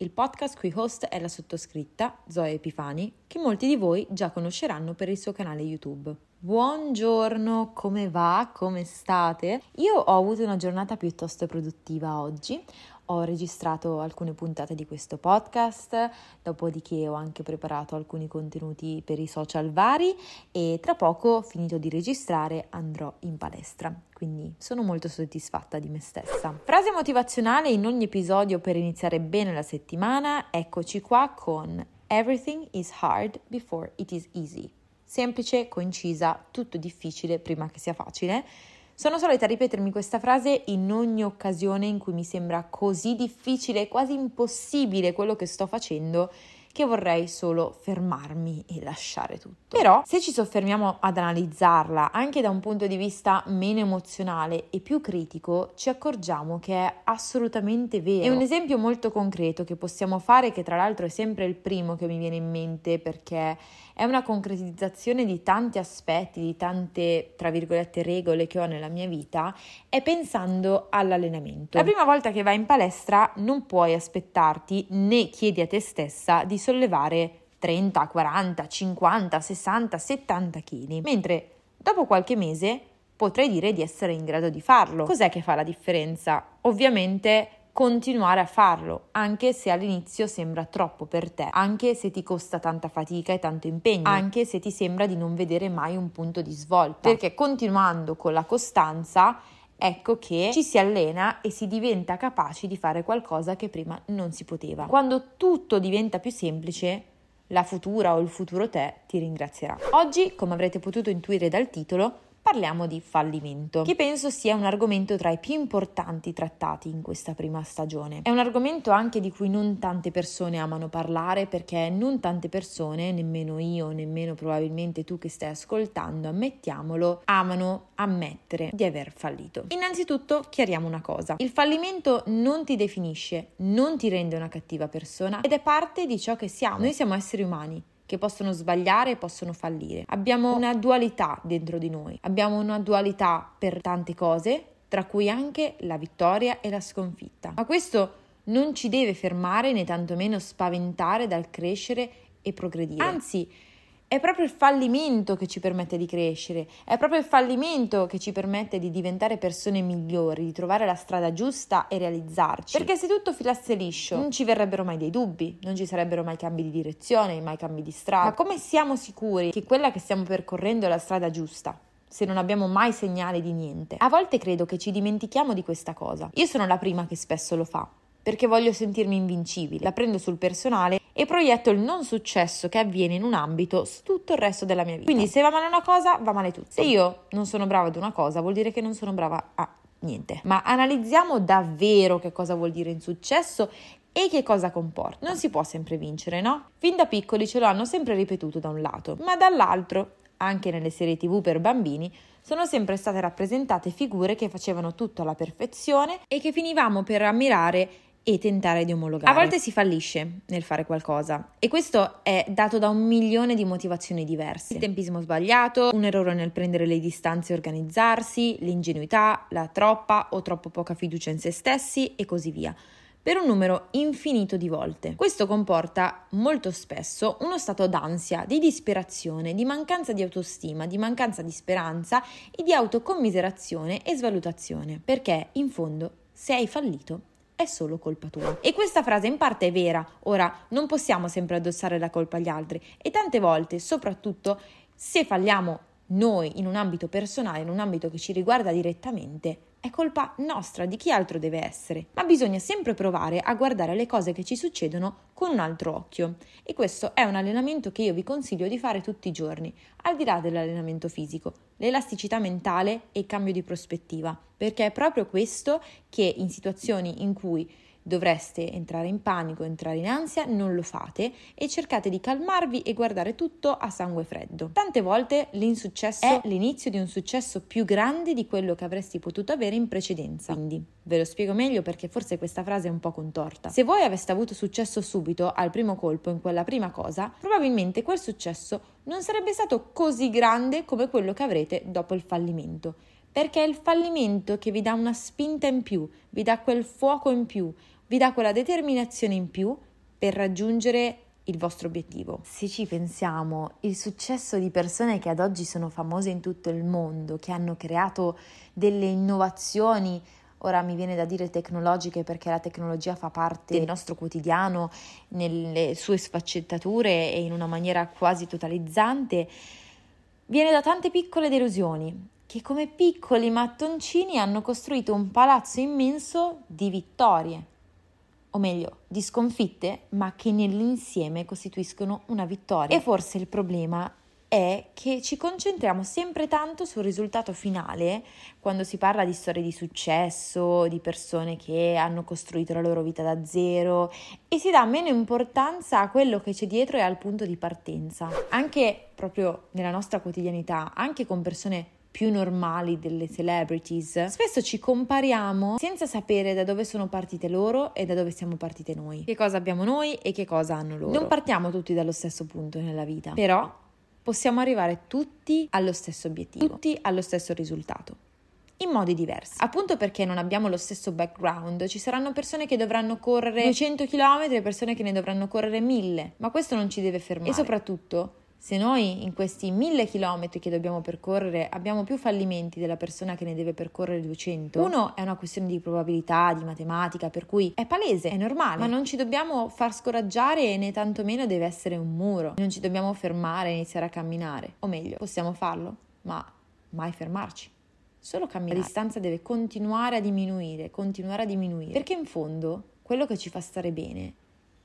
il podcast cui host è la sottoscritta, Zoe Epifani, che molti di voi già conosceranno per il suo canale YouTube. Buongiorno, come va? Come state? Io ho avuto una giornata piuttosto produttiva oggi. Ho registrato alcune puntate di questo podcast, dopodiché ho anche preparato alcuni contenuti per i social vari e tra poco, finito di registrare, andrò in palestra. Quindi sono molto soddisfatta di me stessa. Frase motivazionale in ogni episodio per iniziare bene la settimana. Eccoci qua con Everything is hard before it is easy. Semplice, concisa, tutto difficile prima che sia facile. Sono solita ripetermi questa frase in ogni occasione in cui mi sembra così difficile, quasi impossibile quello che sto facendo che vorrei solo fermarmi e lasciare tutto. Però se ci soffermiamo ad analizzarla anche da un punto di vista meno emozionale e più critico, ci accorgiamo che è assolutamente vero. È un esempio molto concreto che possiamo fare, che tra l'altro è sempre il primo che mi viene in mente perché è una concretizzazione di tanti aspetti, di tante, tra virgolette, regole che ho nella mia vita, è pensando all'allenamento. La prima volta che vai in palestra non puoi aspettarti né chiedi a te stessa di sollevare 30, 40, 50, 60, 70 kg, mentre dopo qualche mese potrei dire di essere in grado di farlo. Cos'è che fa la differenza? Ovviamente continuare a farlo, anche se all'inizio sembra troppo per te, anche se ti costa tanta fatica e tanto impegno, anche se ti sembra di non vedere mai un punto di svolta, perché continuando con la costanza ecco che ci si allena e si diventa capaci di fare qualcosa che prima non si poteva. Quando tutto diventa più semplice, la futura o il futuro te ti ringrazierà. Oggi, come avrete potuto intuire dal titolo, parliamo di fallimento, che penso sia un argomento tra i più importanti trattati in questa prima stagione. È un argomento anche di cui non tante persone amano parlare perché non tante persone, nemmeno io, nemmeno probabilmente tu che stai ascoltando, ammettiamolo, amano ammettere di aver fallito. Innanzitutto chiariamo una cosa, il fallimento non ti definisce, non ti rende una cattiva persona ed è parte di ciò che siamo. Noi siamo esseri umani che possono sbagliare e possono fallire. Abbiamo una dualità dentro di noi, abbiamo una dualità per tante cose, tra cui anche la vittoria e la sconfitta. Ma questo non ci deve fermare né tantomeno spaventare dal crescere e progredire. Anzi, è proprio il fallimento che ci permette di crescere, è proprio il fallimento che ci permette di diventare persone migliori, di trovare la strada giusta e realizzarci. Perché se tutto filasse liscio, non ci verrebbero mai dei dubbi, non ci sarebbero mai cambi di direzione, mai cambi di strada. Ma come siamo sicuri che quella che stiamo percorrendo è la strada giusta? se non abbiamo mai segnali di niente. A volte credo che ci dimentichiamo di questa cosa. Io sono la prima che spesso lo fa, perché voglio sentirmi invincibile. La prendo sul personale e proietto il non successo che avviene in un ambito su tutto il resto della mia vita. Quindi se va male una cosa, va male tutto. Se io non sono brava ad una cosa, vuol dire che non sono brava a niente. Ma analizziamo davvero che cosa vuol dire insuccesso e che cosa comporta. Non si può sempre vincere, no? Fin da piccoli ce lo hanno sempre ripetuto da un lato, ma dall'altro, anche nelle serie tv per bambini, sono sempre state rappresentate figure che facevano tutto alla perfezione e che finivamo per ammirare e tentare di omologare. A volte si fallisce nel fare qualcosa e questo è dato da un milione di motivazioni diverse. Il tempismo sbagliato, un errore nel prendere le distanze e organizzarsi, l'ingenuità, la troppa o troppo poca fiducia in se stessi e così via per un numero infinito di volte. Questo comporta molto spesso uno stato d'ansia, di disperazione, di mancanza di autostima, di mancanza di speranza e di autocommiserazione e svalutazione, perché in fondo se hai fallito è solo colpa tua. E questa frase in parte è vera, ora non possiamo sempre addossare la colpa agli altri e tante volte, soprattutto se falliamo noi in un ambito personale, in un ambito che ci riguarda direttamente, è colpa nostra, di chi altro deve essere. Ma bisogna sempre provare a guardare le cose che ci succedono con un altro occhio. E questo è un allenamento che io vi consiglio di fare tutti i giorni, al di là dell'allenamento fisico, l'elasticità mentale e il cambio di prospettiva, perché è proprio questo che in situazioni in cui dovreste entrare in panico, entrare in ansia, non lo fate e cercate di calmarvi e guardare tutto a sangue freddo. Tante volte l'insuccesso è l'inizio di un successo più grande di quello che avresti potuto avere in precedenza. Quindi ve lo spiego meglio perché forse questa frase è un po' contorta. Se voi aveste avuto successo subito al primo colpo in quella prima cosa, probabilmente quel successo non sarebbe stato così grande come quello che avrete dopo il fallimento perché è il fallimento che vi dà una spinta in più, vi dà quel fuoco in più, vi dà quella determinazione in più per raggiungere il vostro obiettivo. Se ci pensiamo, il successo di persone che ad oggi sono famose in tutto il mondo, che hanno creato delle innovazioni, ora mi viene da dire tecnologiche perché la tecnologia fa parte del nostro quotidiano nelle sue sfaccettature e in una maniera quasi totalizzante, viene da tante piccole delusioni che come piccoli mattoncini hanno costruito un palazzo immenso di vittorie o meglio, di sconfitte, ma che nell'insieme costituiscono una vittoria. E forse il problema è che ci concentriamo sempre tanto sul risultato finale quando si parla di storie di successo, di persone che hanno costruito la loro vita da zero e si dà meno importanza a quello che c'è dietro e al punto di partenza. Anche proprio nella nostra quotidianità, anche con persone più normali delle celebrities, spesso ci compariamo senza sapere da dove sono partite loro e da dove siamo partite noi. Che cosa abbiamo noi e che cosa hanno loro. Non partiamo tutti dallo stesso punto nella vita, però possiamo arrivare tutti allo stesso obiettivo, tutti allo stesso risultato in modi diversi. Appunto perché non abbiamo lo stesso background, ci saranno persone che dovranno correre 200 km e persone che ne dovranno correre 1000, ma questo non ci deve fermare. E soprattutto se noi in questi mille chilometri che dobbiamo percorrere abbiamo più fallimenti della persona che ne deve percorrere 200, uno è una questione di probabilità, di matematica, per cui è palese, è normale, ma non ci dobbiamo far scoraggiare né tantomeno deve essere un muro, non ci dobbiamo fermare e iniziare a camminare, o meglio, possiamo farlo, ma mai fermarci. Solo camminare. La distanza deve continuare a diminuire, continuare a diminuire, perché in fondo quello che ci fa stare bene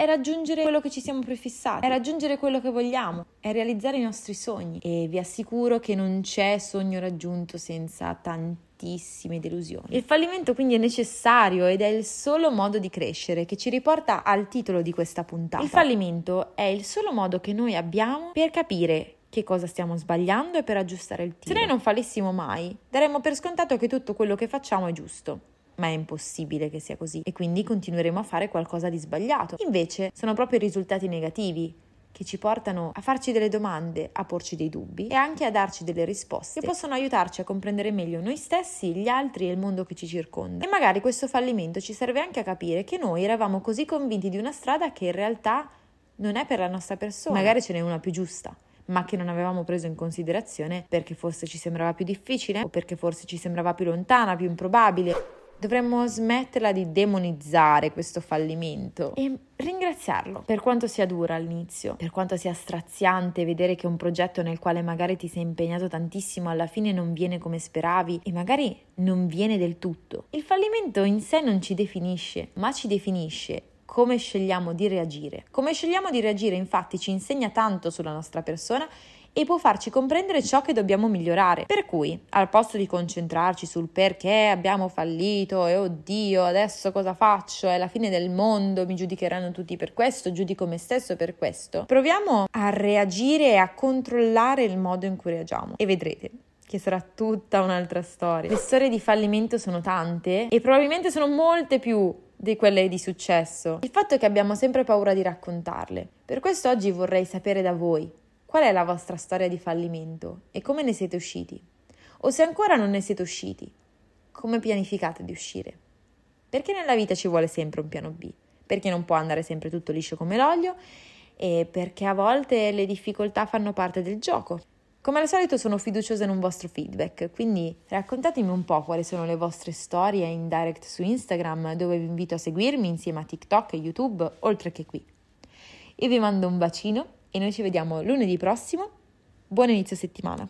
è raggiungere quello che ci siamo prefissati, è raggiungere quello che vogliamo, è realizzare i nostri sogni e vi assicuro che non c'è sogno raggiunto senza tantissime delusioni. Il fallimento quindi è necessario ed è il solo modo di crescere che ci riporta al titolo di questa puntata. Il fallimento è il solo modo che noi abbiamo per capire che cosa stiamo sbagliando e per aggiustare il tiro. Se noi non fallissimo mai, daremmo per scontato che tutto quello che facciamo è giusto ma è impossibile che sia così e quindi continueremo a fare qualcosa di sbagliato. Invece sono proprio i risultati negativi che ci portano a farci delle domande, a porci dei dubbi e anche a darci delle risposte che possono aiutarci a comprendere meglio noi stessi, gli altri e il mondo che ci circonda. E magari questo fallimento ci serve anche a capire che noi eravamo così convinti di una strada che in realtà non è per la nostra persona. Magari ce n'è una più giusta ma che non avevamo preso in considerazione perché forse ci sembrava più difficile o perché forse ci sembrava più lontana, più improbabile. Dovremmo smetterla di demonizzare questo fallimento e ringraziarlo per quanto sia dura all'inizio, per quanto sia straziante vedere che un progetto nel quale magari ti sei impegnato tantissimo alla fine non viene come speravi e magari non viene del tutto. Il fallimento in sé non ci definisce, ma ci definisce come scegliamo di reagire. Come scegliamo di reagire infatti ci insegna tanto sulla nostra persona e può farci comprendere ciò che dobbiamo migliorare. Per cui, al posto di concentrarci sul perché abbiamo fallito e oddio, adesso cosa faccio? È la fine del mondo, mi giudicheranno tutti per questo, giudico me stesso per questo. Proviamo a reagire e a controllare il modo in cui reagiamo e vedrete che sarà tutta un'altra storia. Le storie di fallimento sono tante e probabilmente sono molte più di quelle di successo. Il fatto è che abbiamo sempre paura di raccontarle. Per questo oggi vorrei sapere da voi Qual è la vostra storia di fallimento e come ne siete usciti? O se ancora non ne siete usciti, come pianificate di uscire? Perché nella vita ci vuole sempre un piano B, perché non può andare sempre tutto liscio come l'olio e perché a volte le difficoltà fanno parte del gioco. Come al solito sono fiduciosa in un vostro feedback, quindi raccontatemi un po' quali sono le vostre storie in direct su Instagram, dove vi invito a seguirmi insieme a TikTok e YouTube, oltre che qui. Io vi mando un bacino e noi ci vediamo lunedì prossimo. Buon inizio settimana!